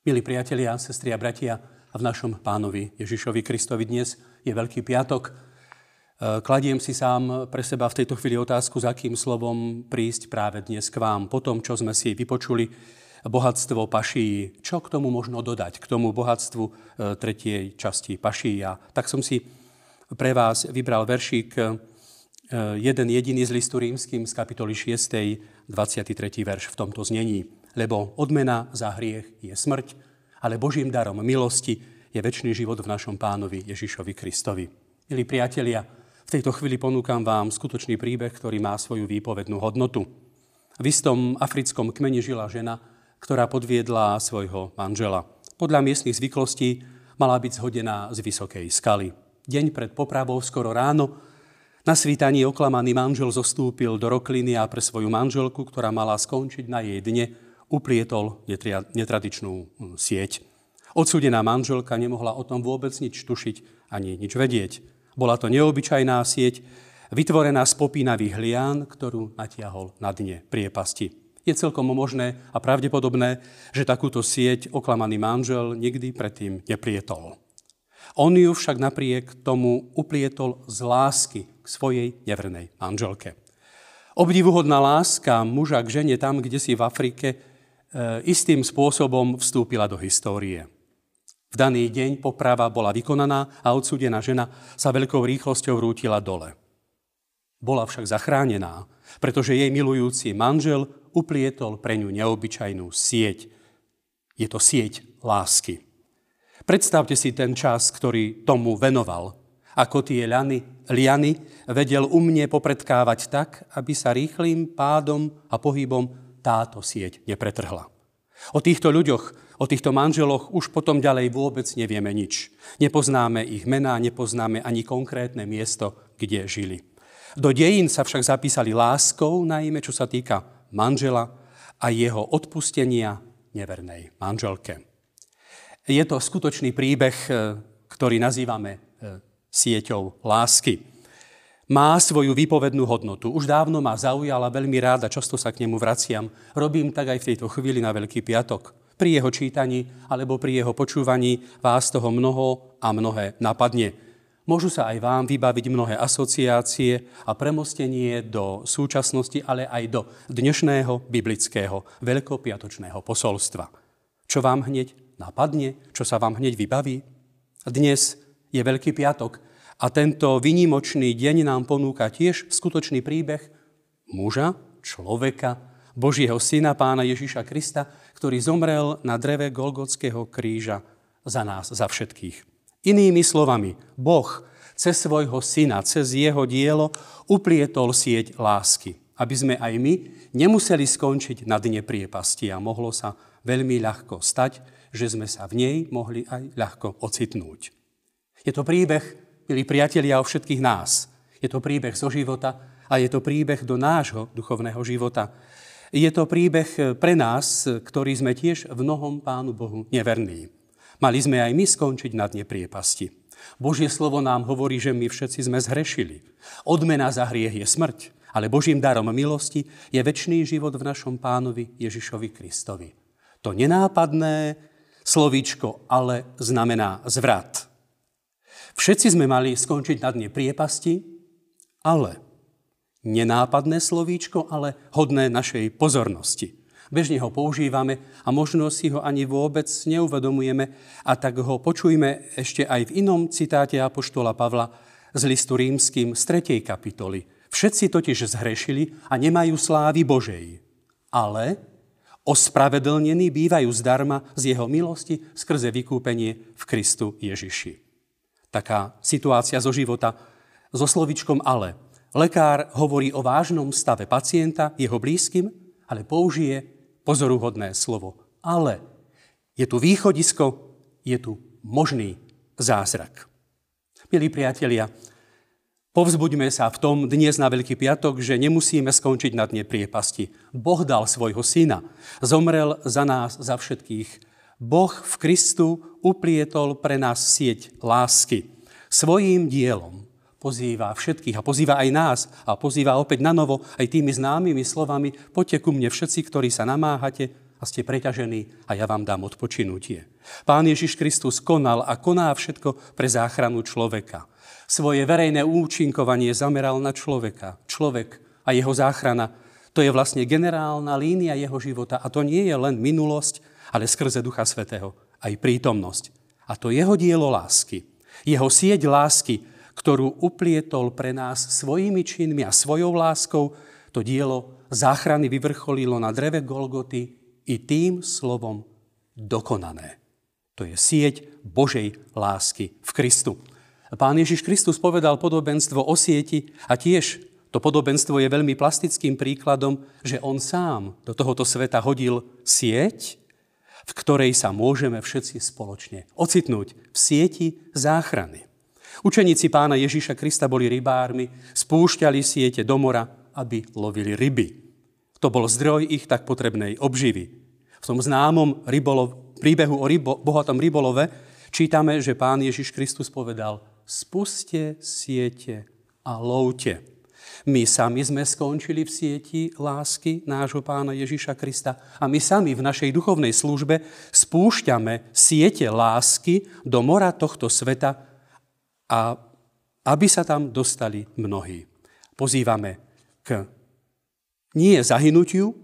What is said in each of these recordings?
Milí priatelia, sestri a bratia, v našom pánovi Ježišovi Kristovi dnes je Veľký piatok. E, kladiem si sám pre seba v tejto chvíli otázku, s akým slovom prísť práve dnes k vám, po tom, čo sme si vypočuli bohatstvo paší. Čo k tomu možno dodať, k tomu bohatstvu e, tretej časti paší. A tak som si pre vás vybral veršík e, jeden jediný z listu rímským z kapitoly 6. 23. verš v tomto znení lebo odmena za hriech je smrť, ale Božím darom milosti je väčší život v našom pánovi Ježišovi Kristovi. Milí priatelia, v tejto chvíli ponúkam vám skutočný príbeh, ktorý má svoju výpovednú hodnotu. V istom africkom kmeni žila žena, ktorá podviedla svojho manžela. Podľa miestnych zvyklostí mala byť zhodená z vysokej skaly. Deň pred popravou skoro ráno na svítaní oklamaný manžel zostúpil do rokliny a pre svoju manželku, ktorá mala skončiť na jej dne, uplietol netradičnú hm, sieť. Odsúdená manželka nemohla o tom vôbec nič tušiť ani nič vedieť. Bola to neobyčajná sieť, vytvorená z popínavých hlian, ktorú natiahol na dne priepasti. Je celkom možné a pravdepodobné, že takúto sieť oklamaný manžel nikdy predtým neprietol. On ju však napriek tomu uplietol z lásky k svojej nevernej manželke. Obdivuhodná láska muža k žene tam, kde si v Afrike, istým spôsobom vstúpila do histórie. V daný deň poprava bola vykonaná a odsúdená žena sa veľkou rýchlosťou rútila dole. Bola však zachránená, pretože jej milujúci manžel uplietol pre ňu neobyčajnú sieť. Je to sieť lásky. Predstavte si ten čas, ktorý tomu venoval. Ako tie liany, liany vedel u mne popredkávať tak, aby sa rýchlým pádom a pohybom táto sieť nepretrhla. O týchto ľuďoch, o týchto manželoch už potom ďalej vôbec nevieme nič. Nepoznáme ich mená, nepoznáme ani konkrétne miesto, kde žili. Do dejín sa však zapísali láskou, najmä čo sa týka manžela a jeho odpustenia nevernej manželke. Je to skutočný príbeh, e, ktorý nazývame e, sieťou lásky má svoju výpovednú hodnotu. Už dávno ma zaujal a veľmi rád a často sa k nemu vraciam. Robím tak aj v tejto chvíli na Veľký piatok. Pri jeho čítaní alebo pri jeho počúvaní vás toho mnoho a mnohé napadne. Môžu sa aj vám vybaviť mnohé asociácie a premostenie do súčasnosti, ale aj do dnešného biblického veľkopiatočného posolstva. Čo vám hneď napadne? Čo sa vám hneď vybaví? Dnes je Veľký piatok a tento vynimočný deň nám ponúka tiež skutočný príbeh muža, človeka, Božieho syna, pána Ježiša Krista, ktorý zomrel na dreve Golgotského kríža za nás, za všetkých. Inými slovami, Boh cez svojho syna, cez jeho dielo uplietol sieť lásky, aby sme aj my nemuseli skončiť na dne priepasti a mohlo sa veľmi ľahko stať, že sme sa v nej mohli aj ľahko ocitnúť. Je to príbeh milí priatelia, o všetkých nás. Je to príbeh zo života a je to príbeh do nášho duchovného života. Je to príbeh pre nás, ktorí sme tiež v mnohom Pánu Bohu neverní. Mali sme aj my skončiť na dne priepasti. Božie slovo nám hovorí, že my všetci sme zhrešili. Odmena za hriech je smrť, ale Božím darom milosti je väčší život v našom pánovi Ježišovi Kristovi. To nenápadné slovíčko ale znamená zvrat. Všetci sme mali skončiť na dne priepasti, ale nenápadné slovíčko, ale hodné našej pozornosti. Bežne ho používame a možno si ho ani vôbec neuvedomujeme a tak ho počujme ešte aj v inom citáte Apoštola Pavla z listu rímským z 3. kapitoly. Všetci totiž zhrešili a nemajú slávy Božej, ale ospravedlnení bývajú zdarma z jeho milosti skrze vykúpenie v Kristu Ježiši taká situácia zo života so slovičkom ale. Lekár hovorí o vážnom stave pacienta, jeho blízkym, ale použije pozoruhodné slovo. Ale je tu východisko, je tu možný zázrak. Milí priatelia, povzbuďme sa v tom dnes na Veľký piatok, že nemusíme skončiť na dne priepasti. Boh dal svojho syna, zomrel za nás, za všetkých Boh v Kristu uplietol pre nás sieť lásky. Svojím dielom pozýva všetkých a pozýva aj nás a pozýva opäť na novo aj tými známymi slovami poďte ku mne všetci, ktorí sa namáhate a ste preťažení a ja vám dám odpočinutie. Pán Ježiš Kristus konal a koná všetko pre záchranu človeka. Svoje verejné účinkovanie zameral na človeka. Človek a jeho záchrana, to je vlastne generálna línia jeho života a to nie je len minulosť, ale skrze Ducha Svetého aj prítomnosť. A to jeho dielo lásky, jeho sieť lásky, ktorú uplietol pre nás svojimi činmi a svojou láskou, to dielo záchrany vyvrcholilo na dreve Golgoty i tým slovom dokonané. To je sieť Božej lásky v Kristu. Pán Ježiš Kristus povedal podobenstvo o sieti a tiež to podobenstvo je veľmi plastickým príkladom, že on sám do tohoto sveta hodil sieť, v ktorej sa môžeme všetci spoločne ocitnúť v sieti záchrany. Učeníci pána Ježiša Krista boli rybármi, spúšťali siete do mora, aby lovili ryby. To bol zdroj ich tak potrebnej obživy. V tom známom rybolov, príbehu o rybo, bohatom rybolove čítame, že pán Ježiš Kristus povedal spuste siete a lovte. My sami sme skončili v sieti lásky nášho pána Ježiša Krista a my sami v našej duchovnej službe spúšťame siete lásky do mora tohto sveta a aby sa tam dostali mnohí. Pozývame k nie zahynutiu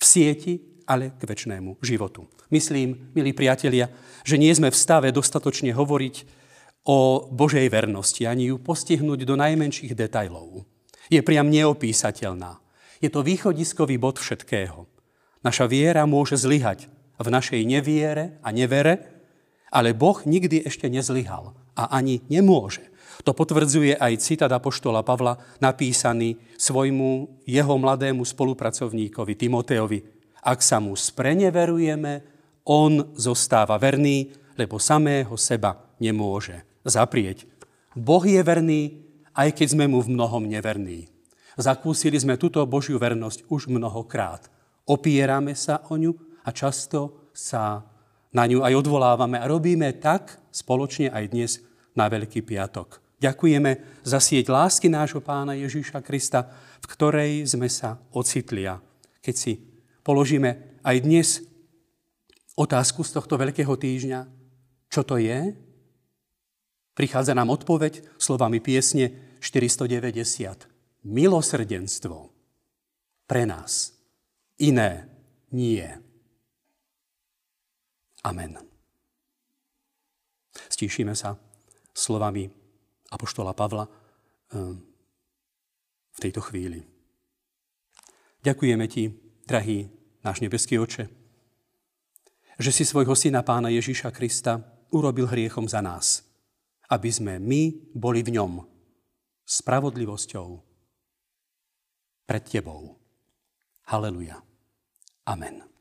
v sieti, ale k väčšnému životu. Myslím, milí priatelia, že nie sme v stave dostatočne hovoriť o Božej vernosti, ani ju postihnúť do najmenších detajlov. Je priam neopísateľná. Je to východiskový bod všetkého. Naša viera môže zlyhať v našej neviere a nevere, ale Boh nikdy ešte nezlyhal a ani nemôže. To potvrdzuje aj citát Apoštola Pavla, napísaný svojmu jeho mladému spolupracovníkovi Timoteovi. Ak sa mu spreneverujeme, on zostáva verný, lebo samého seba nemôže zaprieť. Boh je verný, aj keď sme mu v mnohom neverní. Zakúsili sme túto Božiu vernosť už mnohokrát. Opierame sa o ňu a často sa na ňu aj odvolávame a robíme tak spoločne aj dnes na Veľký piatok. Ďakujeme za sieť lásky nášho pána Ježíša Krista, v ktorej sme sa ocitli. A keď si položíme aj dnes otázku z tohto veľkého týždňa, čo to je, prichádza nám odpoveď slovami piesne 490. Milosrdenstvo pre nás. Iné nie. Amen. Stíšime sa slovami Apoštola Pavla ehm, v tejto chvíli. Ďakujeme ti, drahý náš nebeský oče, že si svojho syna pána Ježíša Krista urobil hriechom za nás, aby sme my boli v ňom spravodlivosťou pred tebou. Haleluja. Amen.